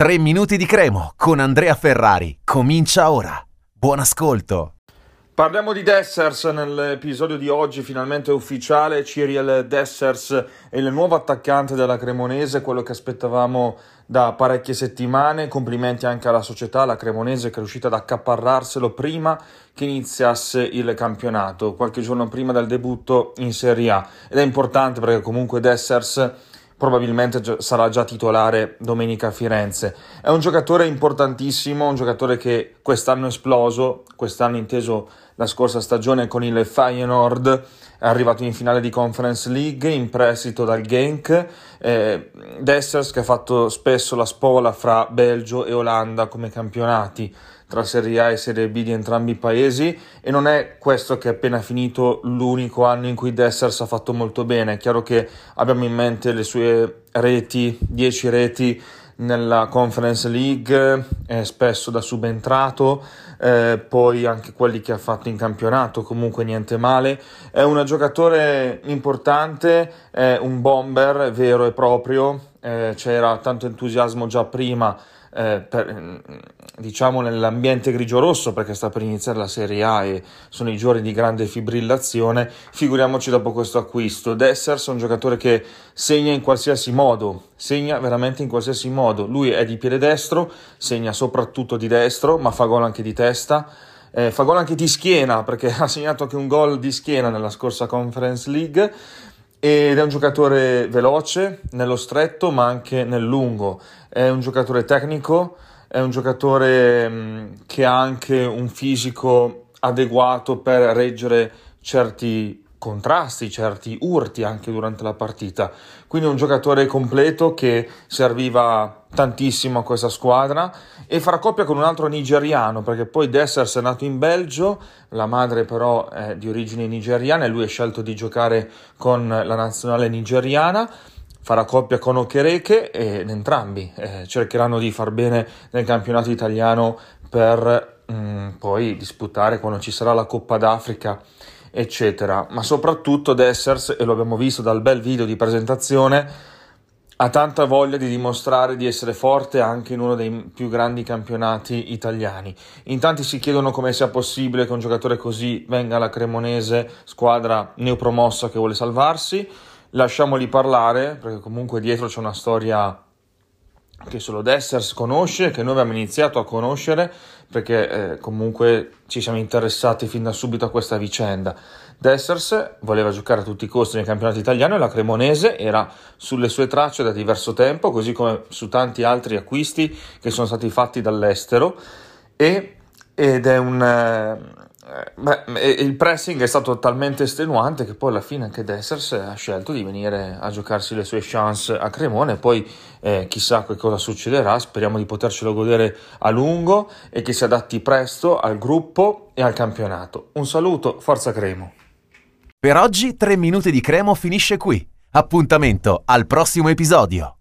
3 minuti di cremo con Andrea Ferrari. Comincia ora. Buon ascolto. Parliamo di Dessers nell'episodio di oggi, finalmente ufficiale. Cyril Dessers è il nuovo attaccante della Cremonese, quello che aspettavamo da parecchie settimane. Complimenti anche alla società, la Cremonese che è riuscita ad accaparrarselo prima che iniziasse il campionato, qualche giorno prima del debutto in Serie A. Ed è importante perché comunque Dessers probabilmente sarà già titolare domenica a Firenze. È un giocatore importantissimo, un giocatore che quest'anno è esploso, quest'anno inteso la scorsa stagione con il Feyenoord, è arrivato in finale di Conference League in prestito dal Genk, eh, Dessers che ha fatto spesso la spola fra Belgio e Olanda come campionati tra Serie A e Serie B di entrambi i paesi e non è questo che è appena finito l'unico anno in cui Dessers ha fatto molto bene. È chiaro che abbiamo in mente le sue reti, 10 reti nella Conference League, eh, spesso da subentrato, eh, poi anche quelli che ha fatto in campionato, comunque niente male. È un giocatore importante, è un bomber vero e proprio, eh, c'era tanto entusiasmo già prima eh, per, diciamo nell'ambiente grigio-rosso perché sta per iniziare la Serie A e sono i giorni di grande fibrillazione, figuriamoci dopo questo acquisto. Dessers è un giocatore che segna in qualsiasi modo, segna veramente in qualsiasi modo. Lui è di piede destro, segna soprattutto di destro, ma fa gol anche di testa. Eh, fa gol anche di schiena perché ha segnato anche un gol di schiena nella scorsa Conference League ed è un giocatore veloce nello stretto ma anche nel lungo, è un giocatore tecnico, è un giocatore mm, che ha anche un fisico adeguato per reggere certi contrasti, certi urti anche durante la partita. Quindi un giocatore completo che serviva tantissimo a questa squadra e farà coppia con un altro nigeriano perché poi Dessers è nato in Belgio, la madre però è di origini nigeriane e lui ha scelto di giocare con la nazionale nigeriana farà coppia con Okereke ed entrambi eh, cercheranno di far bene nel campionato italiano per mh, mm, poi disputare quando ci sarà la Coppa d'Africa eccetera. Ma soprattutto Dessers, e lo abbiamo visto dal bel video di presentazione, ha tanta voglia di dimostrare di essere forte anche in uno dei più grandi campionati italiani. In tanti si chiedono come sia possibile che un giocatore così venga alla Cremonese, squadra neopromossa che vuole salvarsi. Lasciamoli parlare, perché comunque dietro c'è una storia che solo Dessers conosce, che noi abbiamo iniziato a conoscere perché eh, comunque ci siamo interessati fin da subito a questa vicenda. Dessers voleva giocare a tutti i costi nel campionato italiano e la Cremonese era sulle sue tracce da diverso tempo, così come su tanti altri acquisti che sono stati fatti dall'estero e, ed è un... Eh, Beh, il pressing è stato talmente estenuante che poi alla fine anche Dessers ha scelto di venire a giocarsi le sue chance a Cremone. Poi eh, chissà che cosa succederà. Speriamo di potercelo godere a lungo e che si adatti presto al gruppo e al campionato. Un saluto, forza Cremo. Per oggi 3 minuti di Cremo finisce qui. Appuntamento al prossimo episodio.